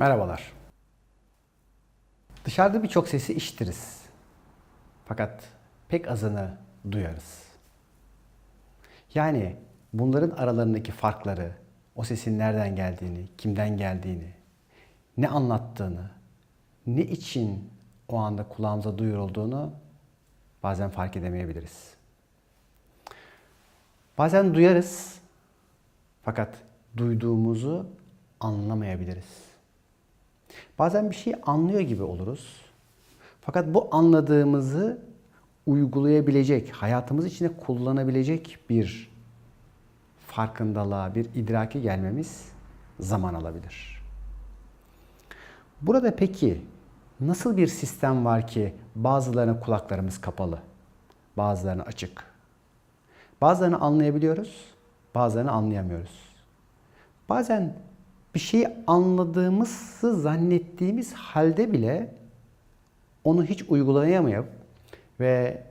Merhabalar. Dışarıda birçok sesi işitiriz. Fakat pek azını duyarız. Yani bunların aralarındaki farkları, o sesin nereden geldiğini, kimden geldiğini, ne anlattığını, ne için o anda kulağımıza duyurulduğunu bazen fark edemeyebiliriz. Bazen duyarız fakat duyduğumuzu anlamayabiliriz. Bazen bir şey anlıyor gibi oluruz. Fakat bu anladığımızı uygulayabilecek, hayatımız içinde kullanabilecek bir farkındalığa, bir idrake gelmemiz zaman alabilir. Burada peki nasıl bir sistem var ki bazılarına kulaklarımız kapalı, bazılarına açık? Bazılarını anlayabiliyoruz, bazılarını anlayamıyoruz. Bazen bir şeyi anladığımızı zannettiğimiz halde bile onu hiç uygulayamayıp ve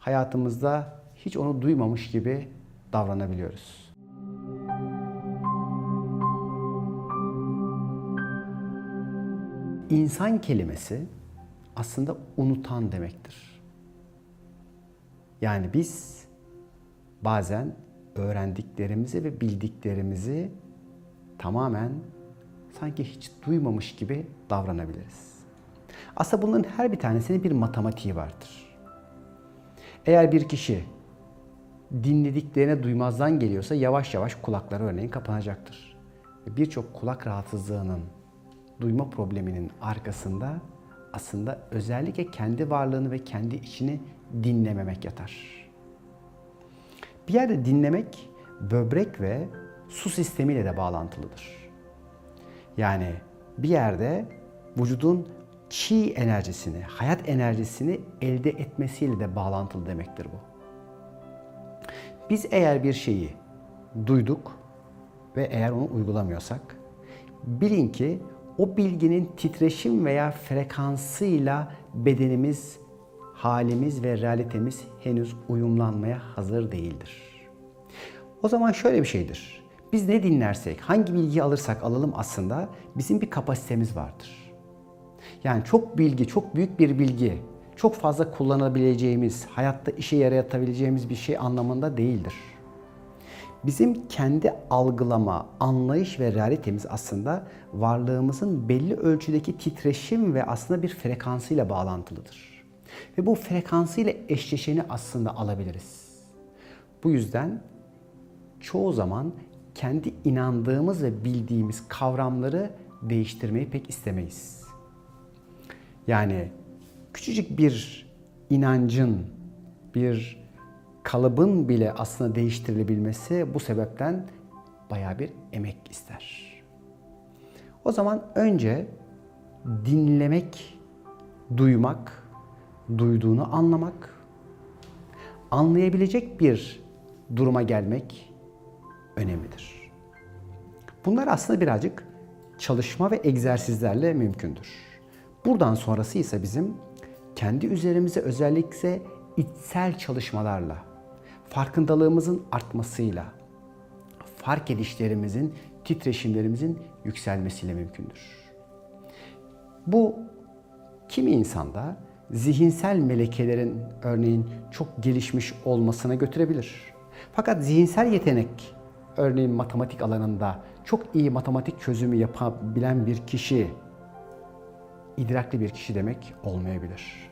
hayatımızda hiç onu duymamış gibi davranabiliyoruz. İnsan kelimesi aslında unutan demektir. Yani biz bazen öğrendiklerimizi ve bildiklerimizi tamamen sanki hiç duymamış gibi davranabiliriz. Aslında bunların her bir tanesinin bir matematiği vardır. Eğer bir kişi dinlediklerine duymazdan geliyorsa yavaş yavaş kulakları örneğin kapanacaktır. Birçok kulak rahatsızlığının, duyma probleminin arkasında aslında özellikle kendi varlığını ve kendi içini dinlememek yatar. Bir yerde dinlemek böbrek ve su sistemiyle de bağlantılıdır. Yani bir yerde vücudun çi enerjisini, hayat enerjisini elde etmesiyle de bağlantılı demektir bu. Biz eğer bir şeyi duyduk ve eğer onu uygulamıyorsak bilin ki o bilginin titreşim veya frekansıyla bedenimiz, halimiz ve realitemiz henüz uyumlanmaya hazır değildir. O zaman şöyle bir şeydir. Biz ne dinlersek, hangi bilgiyi alırsak alalım aslında bizim bir kapasitemiz vardır. Yani çok bilgi, çok büyük bir bilgi, çok fazla kullanabileceğimiz, hayatta işe yaratabileceğimiz bir şey anlamında değildir. Bizim kendi algılama, anlayış ve realitemiz aslında varlığımızın belli ölçüdeki titreşim ve aslında bir frekansıyla bağlantılıdır. Ve bu frekansıyla eşleşeni aslında alabiliriz. Bu yüzden çoğu zaman kendi inandığımız ve bildiğimiz kavramları değiştirmeyi pek istemeyiz. Yani küçücük bir inancın, bir kalıbın bile aslında değiştirilebilmesi bu sebepten bayağı bir emek ister. O zaman önce dinlemek, duymak, duyduğunu anlamak, anlayabilecek bir duruma gelmek önemlidir. Bunlar aslında birazcık çalışma ve egzersizlerle mümkündür. Buradan sonrası ise bizim kendi üzerimize özellikle içsel çalışmalarla, farkındalığımızın artmasıyla, fark edişlerimizin, titreşimlerimizin yükselmesiyle mümkündür. Bu kimi insanda zihinsel melekelerin örneğin çok gelişmiş olmasına götürebilir. Fakat zihinsel yetenek örneğin matematik alanında çok iyi matematik çözümü yapabilen bir kişi idrakli bir kişi demek olmayabilir.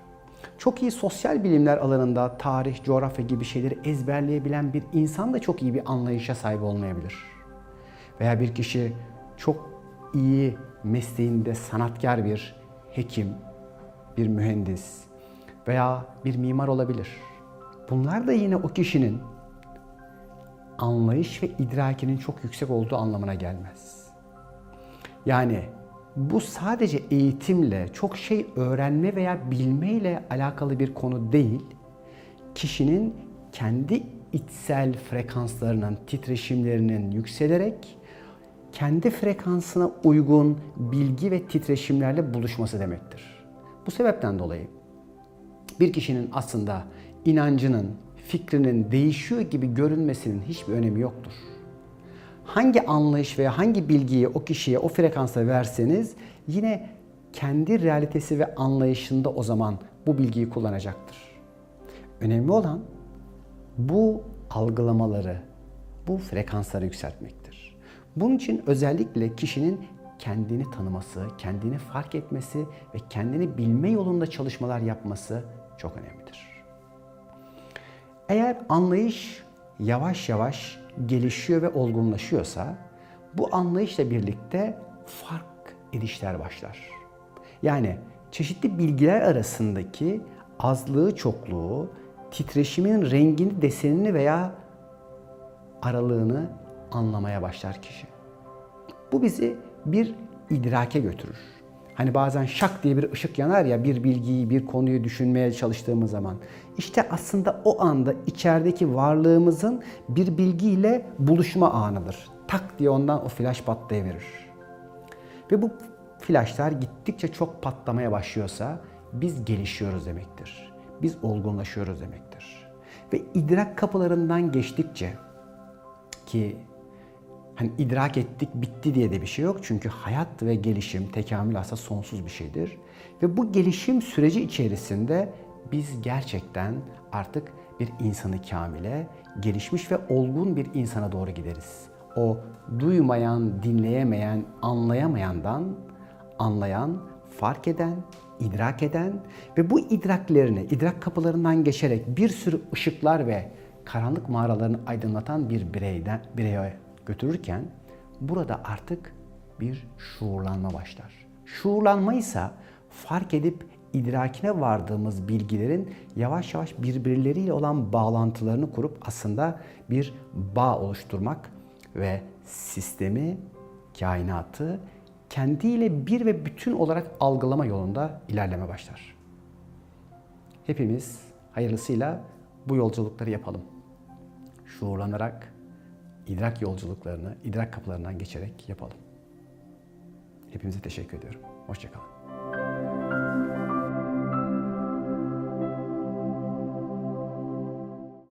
Çok iyi sosyal bilimler alanında tarih, coğrafya gibi şeyleri ezberleyebilen bir insan da çok iyi bir anlayışa sahip olmayabilir. Veya bir kişi çok iyi mesleğinde sanatkar bir hekim, bir mühendis veya bir mimar olabilir. Bunlar da yine o kişinin anlayış ve idrakinin çok yüksek olduğu anlamına gelmez. Yani bu sadece eğitimle, çok şey öğrenme veya bilmeyle alakalı bir konu değil. Kişinin kendi içsel frekanslarının, titreşimlerinin yükselerek kendi frekansına uygun bilgi ve titreşimlerle buluşması demektir. Bu sebepten dolayı bir kişinin aslında inancının, fikrinin değişiyor gibi görünmesinin hiçbir önemi yoktur. Hangi anlayış veya hangi bilgiyi o kişiye o frekansa verseniz yine kendi realitesi ve anlayışında o zaman bu bilgiyi kullanacaktır. Önemli olan bu algılamaları, bu frekansları yükseltmektir. Bunun için özellikle kişinin kendini tanıması, kendini fark etmesi ve kendini bilme yolunda çalışmalar yapması çok önemlidir. Eğer anlayış yavaş yavaş gelişiyor ve olgunlaşıyorsa bu anlayışla birlikte fark edişler başlar. Yani çeşitli bilgiler arasındaki azlığı çokluğu, titreşimin rengini, desenini veya aralığını anlamaya başlar kişi. Bu bizi bir idrake götürür. Hani bazen şak diye bir ışık yanar ya bir bilgiyi, bir konuyu düşünmeye çalıştığımız zaman. İşte aslında o anda içerideki varlığımızın bir bilgiyle buluşma anıdır. Tak diye ondan o flash patlayıverir. Ve bu flashlar gittikçe çok patlamaya başlıyorsa biz gelişiyoruz demektir. Biz olgunlaşıyoruz demektir. Ve idrak kapılarından geçtikçe ki hani idrak ettik bitti diye de bir şey yok. Çünkü hayat ve gelişim, tekamül aslında sonsuz bir şeydir. Ve bu gelişim süreci içerisinde biz gerçekten artık bir insanı kamile, gelişmiş ve olgun bir insana doğru gideriz. O duymayan, dinleyemeyen, anlayamayandan anlayan, fark eden, idrak eden ve bu idraklerini, idrak kapılarından geçerek bir sürü ışıklar ve karanlık mağaralarını aydınlatan bir bireyden bireye götürürken burada artık bir şuurlanma başlar. Şuurlanma ise fark edip idrakine vardığımız bilgilerin yavaş yavaş birbirleriyle olan bağlantılarını kurup aslında bir bağ oluşturmak ve sistemi, kainatı kendiyle bir ve bütün olarak algılama yolunda ilerleme başlar. Hepimiz hayırlısıyla bu yolculukları yapalım. Şuurlanarak, idrak yolculuklarını, idrak kapılarından geçerek yapalım. Hepinize teşekkür ediyorum. Hoşçakalın.